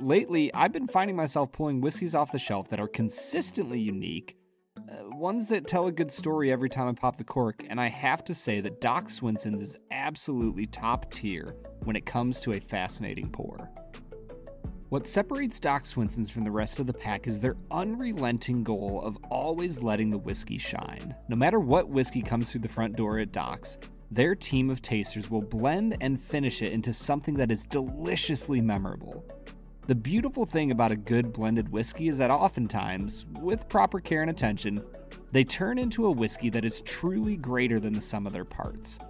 lately I've been finding myself pulling whiskeys off the shelf that are consistently unique, uh, ones that tell a good story every time I pop the cork, and I have to say that Doc Swinson's is absolutely top tier when it comes to a fascinating pour. What separates Doc Swinson's from the rest of the pack is their unrelenting goal of always letting the whiskey shine. No matter what whiskey comes through the front door at Doc's, their team of tasters will blend and finish it into something that is deliciously memorable. The beautiful thing about a good blended whiskey is that oftentimes, with proper care and attention, they turn into a whiskey that is truly greater than the sum of their parts.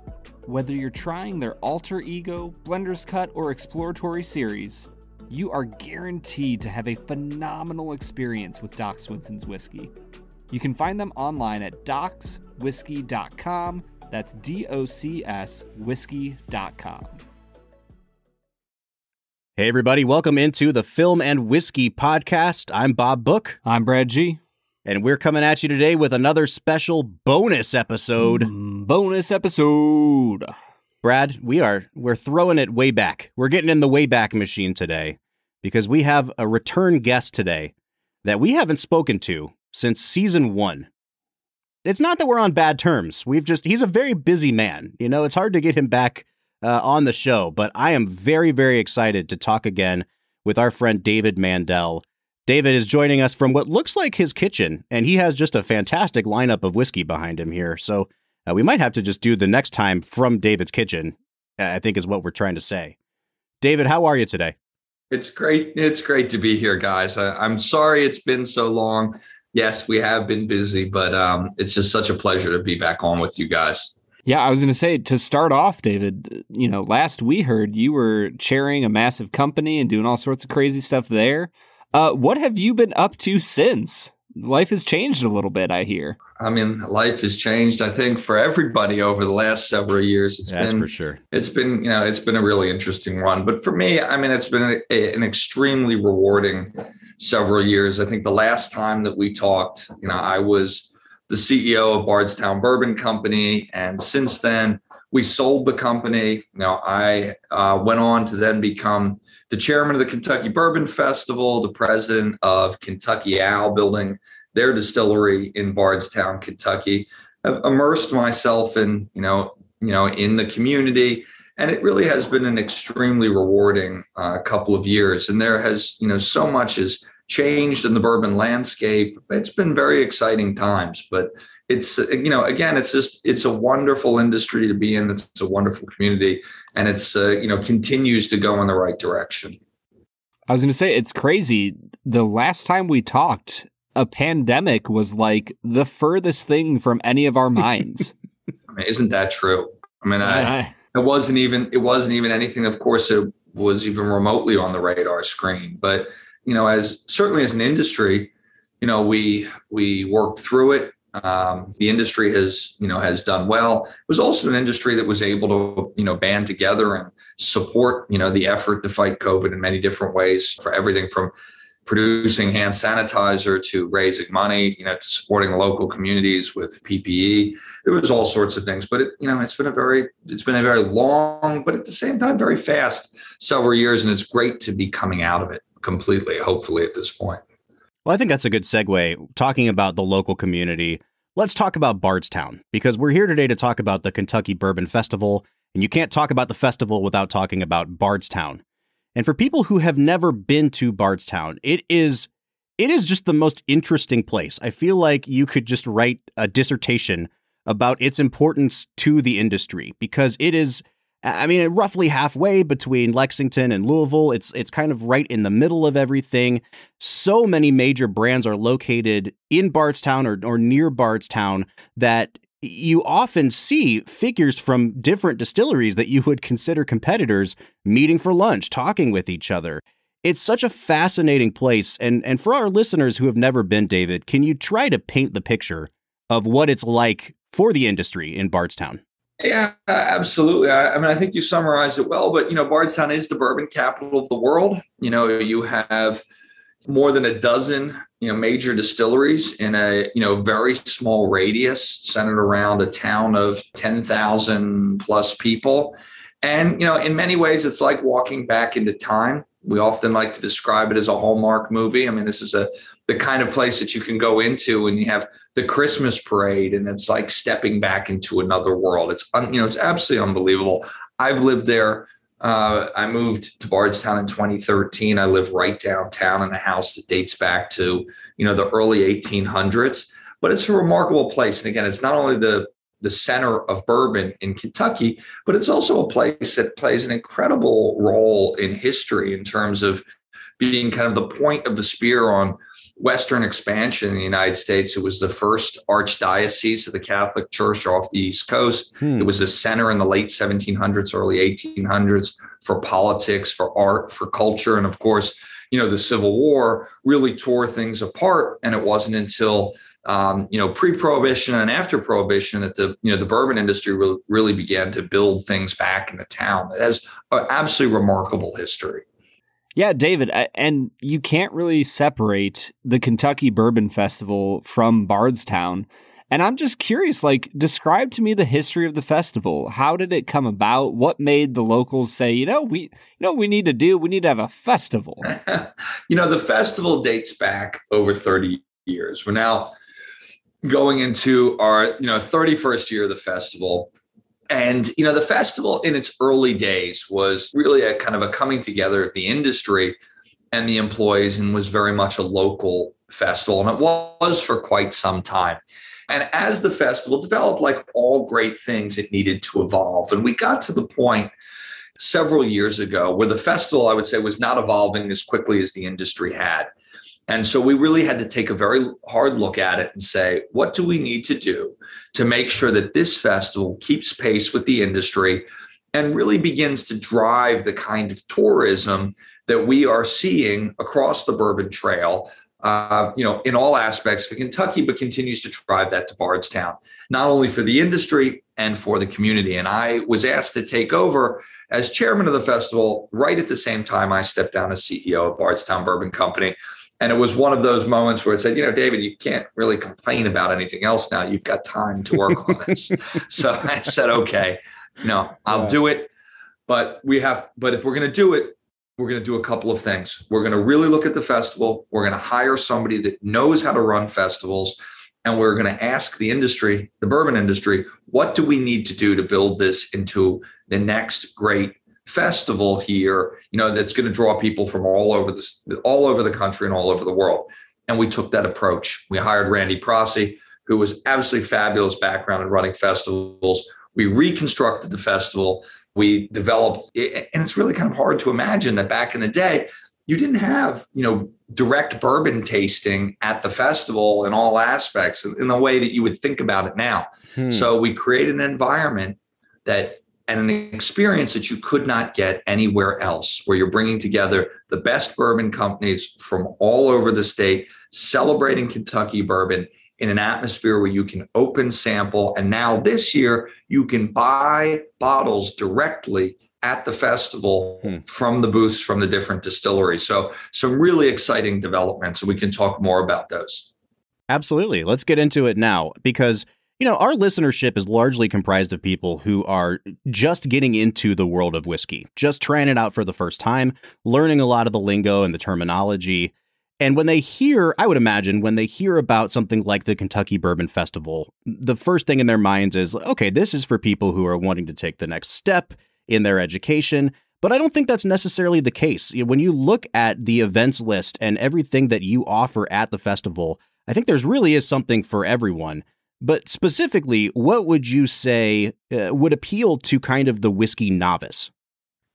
Whether you're trying their alter ego, blender's cut, or exploratory series, you are guaranteed to have a phenomenal experience with Doc Swinson's whiskey. You can find them online at docswhiskey.com. That's D O C S whiskey.com. Hey, everybody, welcome into the Film and Whiskey Podcast. I'm Bob Book. I'm Brad G. And we're coming at you today with another special bonus episode. Mm, bonus episode. Brad, we are we're throwing it way back. We're getting in the way back machine today because we have a return guest today that we haven't spoken to since season 1. It's not that we're on bad terms. We've just he's a very busy man. You know, it's hard to get him back uh, on the show, but I am very very excited to talk again with our friend David Mandell. David is joining us from what looks like his kitchen, and he has just a fantastic lineup of whiskey behind him here. So uh, we might have to just do the next time from David's kitchen, I think is what we're trying to say. David, how are you today? It's great. It's great to be here, guys. I, am sorry it's been so long. Yes, we have been busy, but um, it's just such a pleasure to be back on with you guys. Yeah, I was going to say to start off, David, you know, last we heard you were chairing a massive company and doing all sorts of crazy stuff there. Uh, what have you been up to since? life has changed a little bit, I hear. I mean, life has changed. I think for everybody over the last several years, it's That's been for sure. It's been you know it's been a really interesting run. But for me, I mean, it's been a, a, an extremely rewarding several years. I think the last time that we talked, you know, I was the CEO of Bardstown Bourbon Company, and since then we sold the company. Know, I uh, went on to then become the chairman of the Kentucky Bourbon Festival, the president of Kentucky Owl, building their distillery in Bardstown, Kentucky. I've immersed myself in, you know, you know, in the community, and it really has been an extremely rewarding uh, couple of years. And there has, you know, so much has changed in the bourbon landscape. It's been very exciting times, but it's you know again it's just it's a wonderful industry to be in. It's a wonderful community and it's uh, you know continues to go in the right direction. I was going to say it's crazy. The last time we talked a pandemic was like the furthest thing from any of our minds. I mean, isn't that true? I mean I, it wasn't even it wasn't even anything of course it was even remotely on the radar screen but you know as certainly as an industry you know we we worked through it um, the industry has, you know, has done well. It was also an industry that was able to, you know, band together and support, you know, the effort to fight COVID in many different ways for everything from producing hand sanitizer to raising money, you know, to supporting local communities with PPE. There was all sorts of things, but it, you know, it's been a very, it's been a very long, but at the same time, very fast several years, and it's great to be coming out of it completely. Hopefully, at this point. Well, I think that's a good segue. Talking about the local community, let's talk about Bardstown because we're here today to talk about the Kentucky Bourbon Festival, and you can't talk about the festival without talking about Bardstown. And for people who have never been to Bardstown, it is it is just the most interesting place. I feel like you could just write a dissertation about its importance to the industry because it is I mean, roughly halfway between Lexington and Louisville. It's it's kind of right in the middle of everything. So many major brands are located in Bardstown or, or near Bardstown that you often see figures from different distilleries that you would consider competitors meeting for lunch, talking with each other. It's such a fascinating place. And, and for our listeners who have never been, David, can you try to paint the picture of what it's like for the industry in Bardstown? Yeah, absolutely. I, I, mean, I think you summarized it well, but you know, Bardstown is the bourbon capital of the world. You know, you have more than a dozen, you know, major distilleries in a, you know, very small radius centered around a town of 10,000 plus people. And, you know, in many ways, it's like walking back into time. We often like to describe it as a Hallmark movie. I mean, this is a the kind of place that you can go into and you have the Christmas parade, and it's like stepping back into another world. It's un, you know it's absolutely unbelievable. I've lived there. Uh, I moved to Bardstown in 2013. I live right downtown in a house that dates back to you know the early 1800s. But it's a remarkable place, and again, it's not only the the center of bourbon in Kentucky, but it's also a place that plays an incredible role in history in terms of being kind of the point of the spear on Western expansion in the United States. It was the first archdiocese of the Catholic Church off the East Coast. Hmm. It was a center in the late 1700s, early 1800s for politics, for art, for culture. And of course, you know, the Civil War really tore things apart. And it wasn't until um, you know, pre-prohibition and after prohibition, that the you know the bourbon industry really, really began to build things back in the town. It has an absolutely remarkable history. Yeah, David, and you can't really separate the Kentucky Bourbon Festival from Bardstown. And I'm just curious, like, describe to me the history of the festival. How did it come about? What made the locals say, you know, we, you know, we need to do, we need to have a festival. you know, the festival dates back over 30 years. We're now going into our you know 31st year of the festival and you know the festival in its early days was really a kind of a coming together of the industry and the employees and was very much a local festival. And it was for quite some time. And as the festival developed like all great things it needed to evolve. And we got to the point several years ago where the festival i would say was not evolving as quickly as the industry had. And so we really had to take a very hard look at it and say, what do we need to do to make sure that this festival keeps pace with the industry and really begins to drive the kind of tourism that we are seeing across the Bourbon Trail, uh, you know, in all aspects of Kentucky, but continues to drive that to Bardstown, not only for the industry and for the community. And I was asked to take over as chairman of the festival right at the same time I stepped down as CEO of Bardstown Bourbon Company. And it was one of those moments where it said, you know, David, you can't really complain about anything else now. You've got time to work on this. so I said, okay, no, I'll yeah. do it. But we have, but if we're going to do it, we're going to do a couple of things. We're going to really look at the festival. We're going to hire somebody that knows how to run festivals. And we're going to ask the industry, the bourbon industry, what do we need to do to build this into the next great festival here, you know, that's going to draw people from all over this, all over the country and all over the world. And we took that approach. We hired Randy Prasse, who was absolutely fabulous background in running festivals. We reconstructed the festival. We developed, and it's really kind of hard to imagine that back in the day, you didn't have, you know, direct bourbon tasting at the festival in all aspects in the way that you would think about it now. Hmm. So we created an environment that and an experience that you could not get anywhere else, where you're bringing together the best bourbon companies from all over the state, celebrating Kentucky bourbon in an atmosphere where you can open sample. And now this year, you can buy bottles directly at the festival hmm. from the booths from the different distilleries. So, some really exciting developments, and we can talk more about those. Absolutely. Let's get into it now because you know, our listenership is largely comprised of people who are just getting into the world of whiskey, just trying it out for the first time, learning a lot of the lingo and the terminology. And when they hear, I would imagine, when they hear about something like the Kentucky Bourbon Festival, the first thing in their minds is, okay, this is for people who are wanting to take the next step in their education. But I don't think that's necessarily the case. When you look at the events list and everything that you offer at the festival, I think there's really is something for everyone. But specifically, what would you say uh, would appeal to kind of the whiskey novice?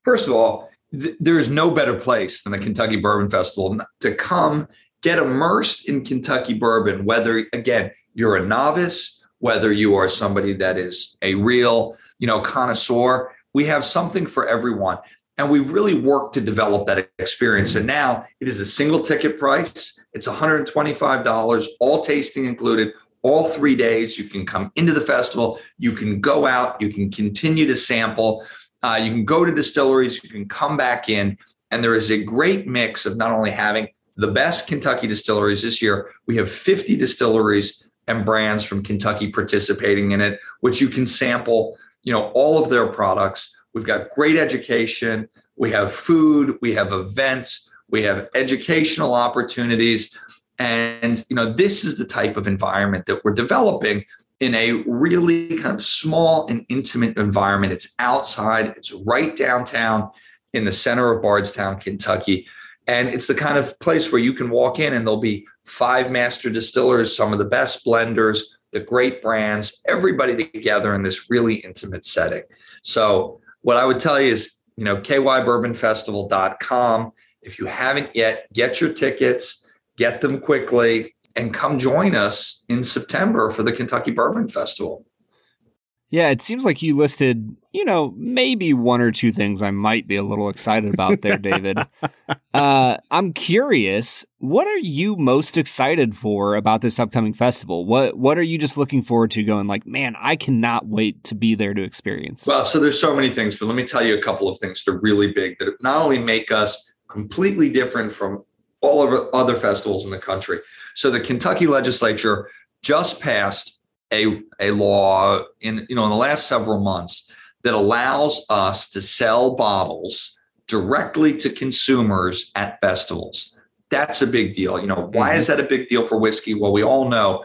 First of all, th- there is no better place than the Kentucky Bourbon Festival to come get immersed in Kentucky bourbon, whether, again, you're a novice, whether you are somebody that is a real, you know, connoisseur. We have something for everyone. And we've really worked to develop that experience. And now it is a single ticket price. It's $125, all tasting included, all three days. You can come into the festival, you can go out, you can continue to sample, uh, you can go to distilleries, you can come back in. And there is a great mix of not only having the best Kentucky distilleries this year, we have 50 distilleries and brands from Kentucky participating in it, which you can sample, you know, all of their products. We've got great education. we have food, we have events, we have educational opportunities. And you know, this is the type of environment that we're developing in a really kind of small and intimate environment. It's outside, it's right downtown in the center of Bardstown, Kentucky. And it's the kind of place where you can walk in and there'll be five master distillers, some of the best blenders, the great brands, everybody together in this really intimate setting. So, what I would tell you is, you know, kybourbonfestival.com. If you haven't yet, get your tickets, get them quickly and come join us in September for the Kentucky Bourbon Festival. Yeah, it seems like you listed, you know, maybe one or two things I might be a little excited about there, David. uh, I'm curious, what are you most excited for about this upcoming festival? What what are you just looking forward to going like, man, I cannot wait to be there to experience? Well, so there's so many things, but let me tell you a couple of things that are really big that not only make us completely different from all of other festivals in the country, so the Kentucky legislature just passed a, a law in you know in the last several months that allows us to sell bottles directly to consumers at festivals. That's a big deal. You know, why is mm-hmm. that a big deal for whiskey? Well, we all know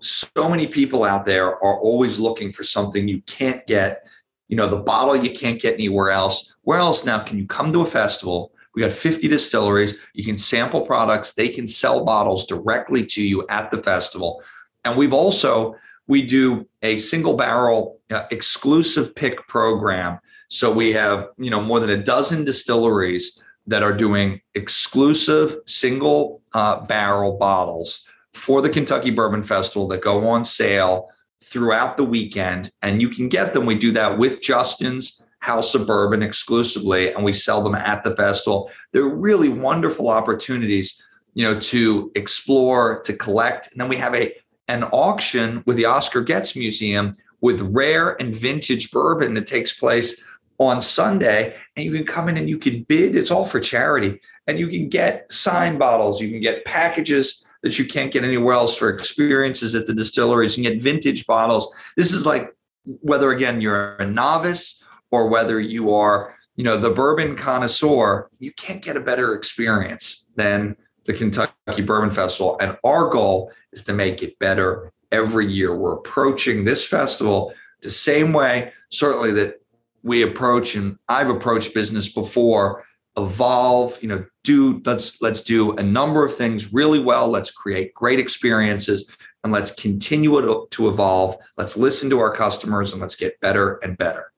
so many people out there are always looking for something you can't get. You know, the bottle you can't get anywhere else. Where else now can you come to a festival? We got 50 distilleries. You can sample products. They can sell bottles directly to you at the festival. And we've also we do a single barrel uh, exclusive pick program. So we have, you know, more than a dozen distilleries that are doing exclusive single uh, barrel bottles for the Kentucky Bourbon Festival that go on sale throughout the weekend. And you can get them. We do that with Justin's House of Bourbon exclusively, and we sell them at the festival. They're really wonderful opportunities, you know, to explore, to collect. And then we have a an auction with the Oscar Getz Museum with rare and vintage bourbon that takes place on Sunday. And you can come in and you can bid. It's all for charity. And you can get signed bottles. You can get packages that you can't get anywhere else for experiences at the distilleries. You can get vintage bottles. This is like whether again you're a novice or whether you are, you know, the bourbon connoisseur, you can't get a better experience than the Kentucky Bourbon Festival. And our goal is to make it better every year. We're approaching this festival the same way, certainly that we approach and I've approached business before, evolve, you know, do let's let's do a number of things really well. Let's create great experiences and let's continue to, to evolve. Let's listen to our customers and let's get better and better.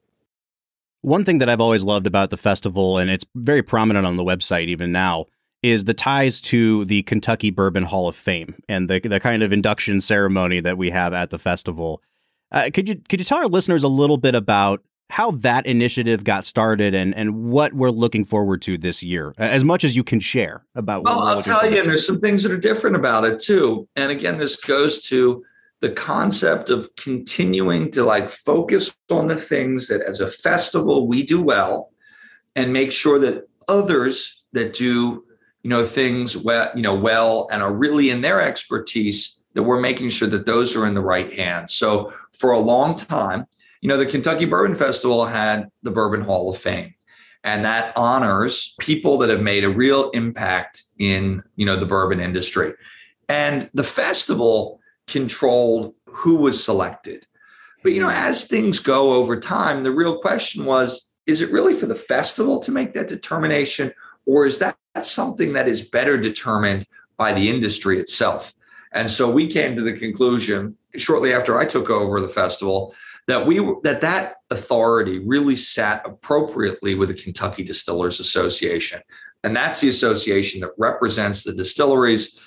One thing that I've always loved about the festival, and it's very prominent on the website even now, is the ties to the Kentucky Bourbon Hall of Fame and the the kind of induction ceremony that we have at the festival. Uh, could you could you tell our listeners a little bit about how that initiative got started and and what we're looking forward to this year, as much as you can share about? Well, I'll tell you, to. there's some things that are different about it too. And again, this goes to the concept of continuing to like focus on the things that as a festival we do well and make sure that others that do you know things well you know well and are really in their expertise that we're making sure that those are in the right hands. So for a long time you know the kentucky bourbon festival had the bourbon hall of fame and that honors people that have made a real impact in you know the bourbon industry. And the festival controlled who was selected. But you know, hmm. as things go over time, the real question was is it really for the festival to make that determination or is that something that is better determined by the industry itself? And so we came to the conclusion shortly after I took over the festival that we that that authority really sat appropriately with the Kentucky Distillers Association. And that's the association that represents the distilleries.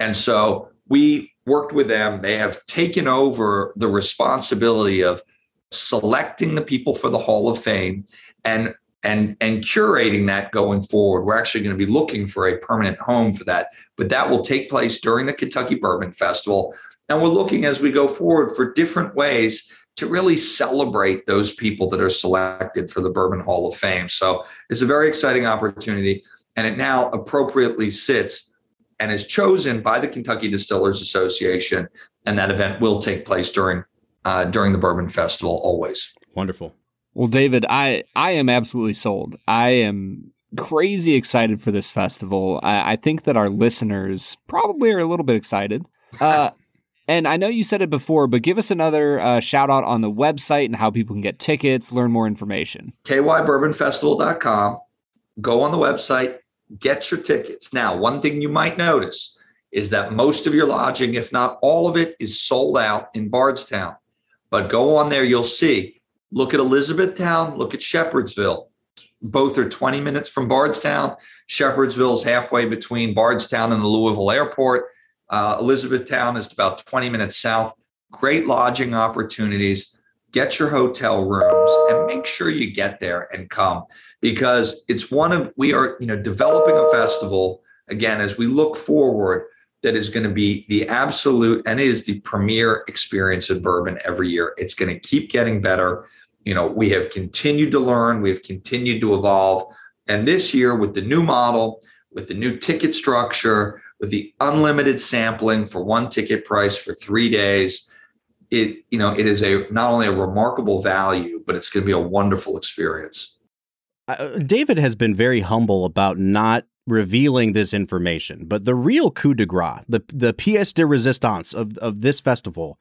And so we worked with them. They have taken over the responsibility of selecting the people for the Hall of Fame and and and curating that going forward. We're actually going to be looking for a permanent home for that, but that will take place during the Kentucky Bourbon Festival. And we're looking as we go forward for different ways to really celebrate those people that are selected for the Bourbon Hall of Fame. So it's a very exciting opportunity. And it now appropriately sits and is chosen by the Kentucky Distillers Association. And that event will take place during uh, during the Bourbon Festival always. Wonderful. Well, David, I I am absolutely sold. I am crazy excited for this festival. I, I think that our listeners probably are a little bit excited. Uh, and I know you said it before, but give us another uh, shout out on the website and how people can get tickets, learn more information. kybourbonfestival.com. Go on the website, get your tickets. Now, one thing you might notice is that most of your lodging, if not all of it, is sold out in Bardstown. But go on there, you'll see. Look at Elizabethtown, look at Shepherdsville. Both are 20 minutes from Bardstown. Shepherdsville is halfway between Bardstown and the Louisville airport. Uh, Elizabethtown is about 20 minutes south. Great lodging opportunities. Get your hotel rooms and make sure you get there and come because it's one of we are you know developing a festival again as we look forward that is going to be the absolute and is the premier experience in bourbon every year. It's going to keep getting better. You know, we have continued to learn, we have continued to evolve. And this year, with the new model, with the new ticket structure, with the unlimited sampling for one ticket price for three days, it you know it is a not only a remarkable value, but it's going to be a wonderful experience. Uh, David has been very humble about not revealing this information, but the real coup de grace, the the pièce de résistance of of this festival,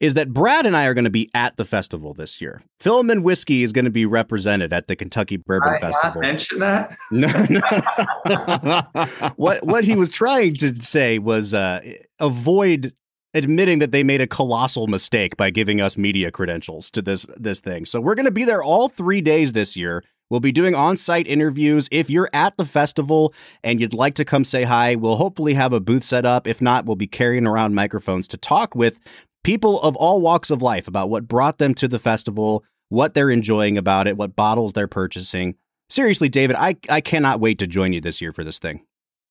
is that Brad and I are going to be at the festival this year. Film and Whiskey is going to be represented at the Kentucky Bourbon I Festival. mention that. No, no. what what he was trying to say was uh, avoid admitting that they made a colossal mistake by giving us media credentials to this this thing. So we're going to be there all 3 days this year. We'll be doing on-site interviews. If you're at the festival and you'd like to come say hi, we'll hopefully have a booth set up. If not, we'll be carrying around microphones to talk with people of all walks of life about what brought them to the festival, what they're enjoying about it, what bottles they're purchasing. Seriously, David, I, I cannot wait to join you this year for this thing.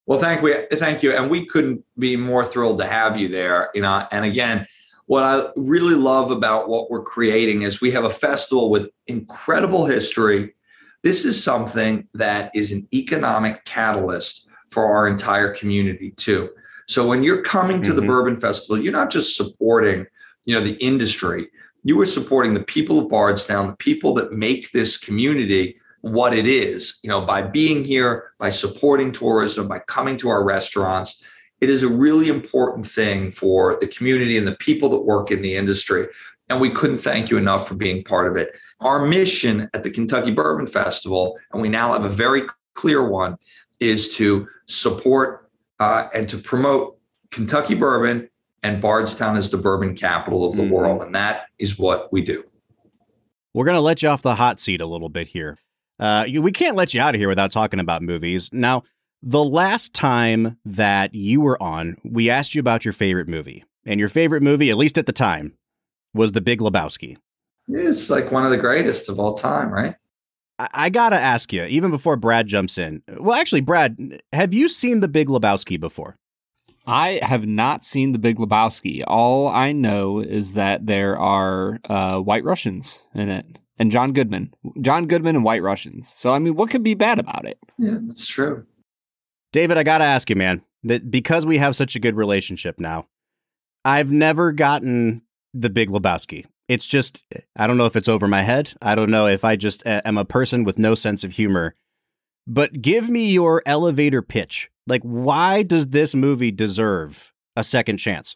Well, thank we thank you, and we couldn't be more thrilled to have you there. You know, and again, what I really love about what we're creating is we have a festival with incredible history. This is something that is an economic catalyst for our entire community too. So when you're coming to mm-hmm. the Bourbon Festival, you're not just supporting, you know, the industry. You are supporting the people of Bardstown, the people that make this community what it is, you know, by being here, by supporting tourism, by coming to our restaurants. It is a really important thing for the community and the people that work in the industry. And we couldn't thank you enough for being part of it. Our mission at the Kentucky Bourbon Festival, and we now have a very clear one, is to support uh, and to promote Kentucky bourbon and Bardstown as the bourbon capital of the mm. world. And that is what we do. We're going to let you off the hot seat a little bit here. Uh, we can't let you out of here without talking about movies. Now, the last time that you were on, we asked you about your favorite movie. And your favorite movie, at least at the time, was The Big Lebowski. It's like one of the greatest of all time, right? I, I got to ask you, even before Brad jumps in. Well, actually, Brad, have you seen The Big Lebowski before? I have not seen The Big Lebowski. All I know is that there are uh, white Russians in it and John Goodman. John Goodman and White Russians. So, I mean, what could be bad about it? Yeah, that's true. David, I got to ask you, man, that because we have such a good relationship now, I've never gotten the Big Lebowski. It's just, I don't know if it's over my head. I don't know if I just am a person with no sense of humor. But give me your elevator pitch. Like, why does this movie deserve a second chance?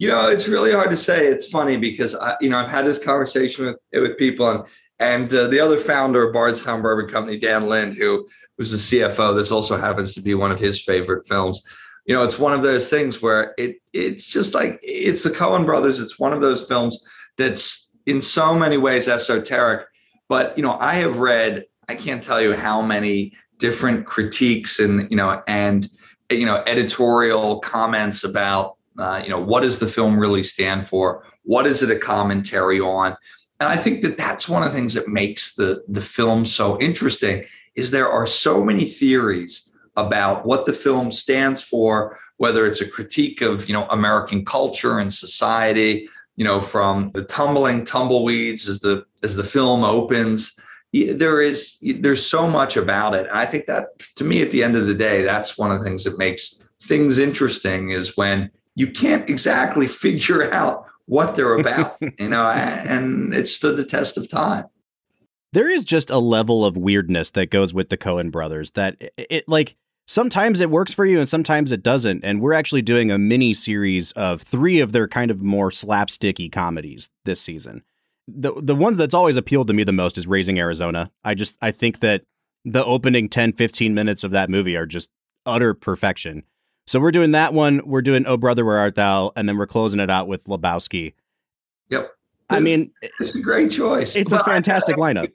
You know, it's really hard to say. It's funny because I, you know I've had this conversation with with people and and uh, the other founder of Bardstown Bourbon Company, Dan Lind, who was the CFO. This also happens to be one of his favorite films. You know, it's one of those things where it it's just like it's the Coen brothers. It's one of those films that's in so many ways esoteric. But you know, I have read I can't tell you how many different critiques and you know and you know editorial comments about uh, you know, what does the film really stand for? What is it a commentary on? And I think that that's one of the things that makes the the film so interesting is there are so many theories about what the film stands for, whether it's a critique of you know American culture and society, you know, from the tumbling tumbleweeds as the as the film opens. There is there's so much about it. And I think that to me, at the end of the day, that's one of the things that makes things interesting is when you can't exactly figure out what they're about, you know, and it stood the test of time. there is just a level of weirdness that goes with the Coen brothers that it, it, like sometimes it works for you and sometimes it doesn't. And we're actually doing a mini series of three of their kind of more slapsticky comedies this season. The the ones that's always appealed to me the most is Raising Arizona. I just I think that the opening 10 15 minutes of that movie are just utter perfection. So we're doing that one, we're doing Oh Brother Where Art Thou and then we're closing it out with Lebowski. Yep. I mean, it's a great choice. It's a fantastic lineup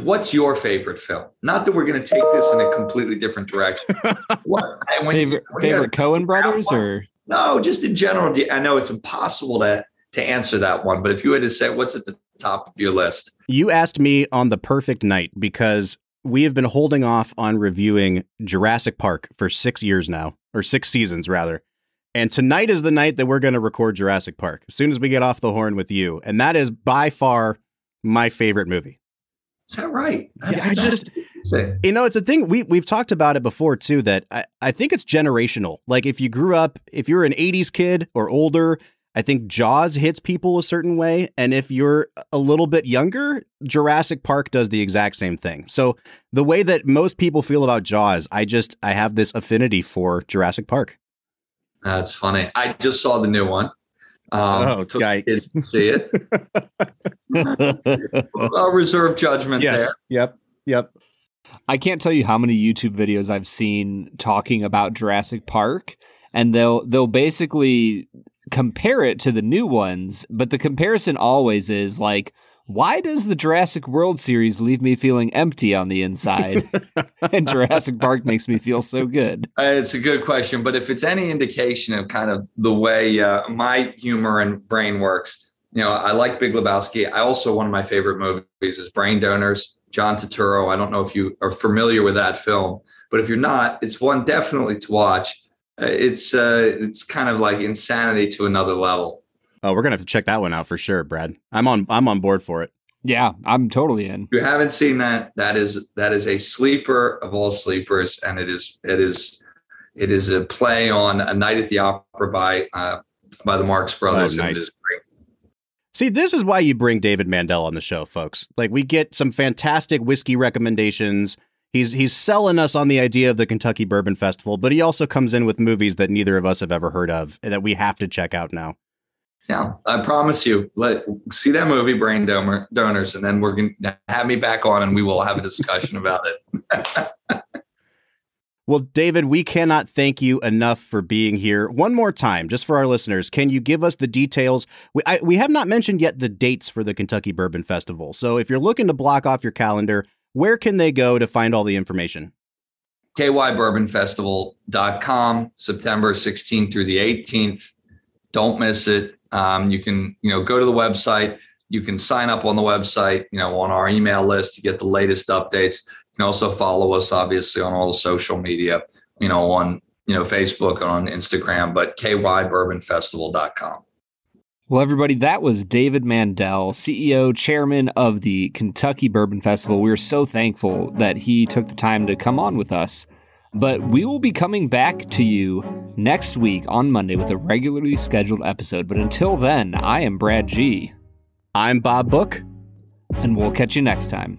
what's your favorite film? Not that we're going to take this in a completely different direction. what, favorite favorite Coen brothers or no, just in general. I know it's impossible to to answer that one, but if you had to say what's at the top of your list, you asked me on the perfect night because we have been holding off on reviewing Jurassic Park for six years now, or six seasons rather. And tonight is the night that we're going to record Jurassic Park as soon as we get off the horn with you. And that is by far my favorite movie. Is that right? That's, yeah, I just you know it's a thing we we've talked about it before too that I, I think it's generational. Like if you grew up if you're an 80s kid or older, I think Jaws hits people a certain way and if you're a little bit younger, Jurassic Park does the exact same thing. So the way that most people feel about Jaws, I just I have this affinity for Jurassic Park. That's funny. I just saw the new one. Um, oh, guy. see it. I'll reserve judgment yes. there. Yep. Yep. I can't tell you how many YouTube videos I've seen talking about Jurassic Park, and they'll they'll basically compare it to the new ones, but the comparison always is like why does the Jurassic World series leave me feeling empty on the inside? and Jurassic Park makes me feel so good. Uh, it's a good question, but if it's any indication of kind of the way uh, my humor and brain works, you know, I like Big Lebowski. I also one of my favorite movies is Brain Donors. John Turturro. I don't know if you are familiar with that film, but if you're not, it's one definitely to watch. Uh, it's uh, it's kind of like insanity to another level. Oh, we're gonna have to check that one out for sure, Brad. I'm on I'm on board for it. Yeah, I'm totally in. If you haven't seen that, that is that is a sleeper of all sleepers, and it is it is it is a play on a night at the opera by uh, by the Marx Brothers. Oh, nice. See, this is why you bring David Mandell on the show, folks. Like we get some fantastic whiskey recommendations. He's he's selling us on the idea of the Kentucky Bourbon Festival, but he also comes in with movies that neither of us have ever heard of that we have to check out now. Yeah, I promise you. Let see that movie, Brain Donor, Donors, and then we're gonna have me back on, and we will have a discussion about it. well, David, we cannot thank you enough for being here. One more time, just for our listeners, can you give us the details? We I, we have not mentioned yet the dates for the Kentucky Bourbon Festival. So, if you're looking to block off your calendar, where can they go to find all the information? kybourbonfestival.com, September 16th through the 18th. Don't miss it. Um, you can, you know, go to the website. You can sign up on the website, you know, on our email list to get the latest updates. You can also follow us, obviously, on all the social media, you know, on, you know, Facebook and on Instagram, but kybourbonfestival.com. Well, everybody, that was David Mandell, CEO, chairman of the Kentucky Bourbon Festival. We are so thankful that he took the time to come on with us. But we will be coming back to you next week on Monday with a regularly scheduled episode. But until then, I am Brad G. I'm Bob Book. And we'll catch you next time.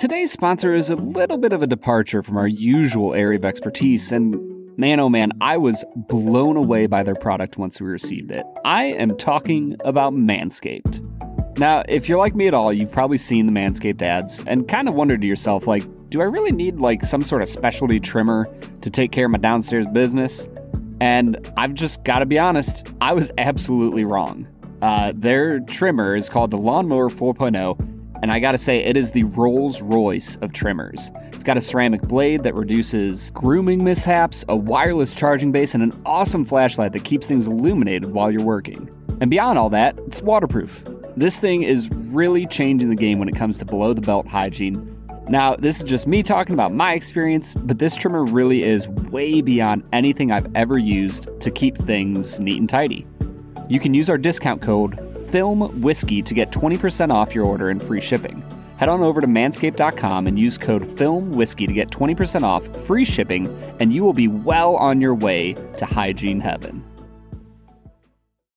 Today's sponsor is a little bit of a departure from our usual area of expertise, and man oh man, I was blown away by their product once we received it. I am talking about Manscaped. Now, if you're like me at all, you've probably seen the Manscaped ads and kind of wondered to yourself, like, do I really need like some sort of specialty trimmer to take care of my downstairs business? And I've just got to be honest, I was absolutely wrong. Uh, their trimmer is called the Lawnmower 4.0, and I gotta say, it is the Rolls Royce of trimmers. It's got a ceramic blade that reduces grooming mishaps, a wireless charging base, and an awesome flashlight that keeps things illuminated while you're working. And beyond all that, it's waterproof. This thing is really changing the game when it comes to below the belt hygiene. Now, this is just me talking about my experience, but this trimmer really is way beyond anything I've ever used to keep things neat and tidy. You can use our discount code Film Whiskey to get 20% off your order and free shipping. Head on over to manscaped.com and use code Film Whiskey to get 20% off free shipping, and you will be well on your way to hygiene heaven.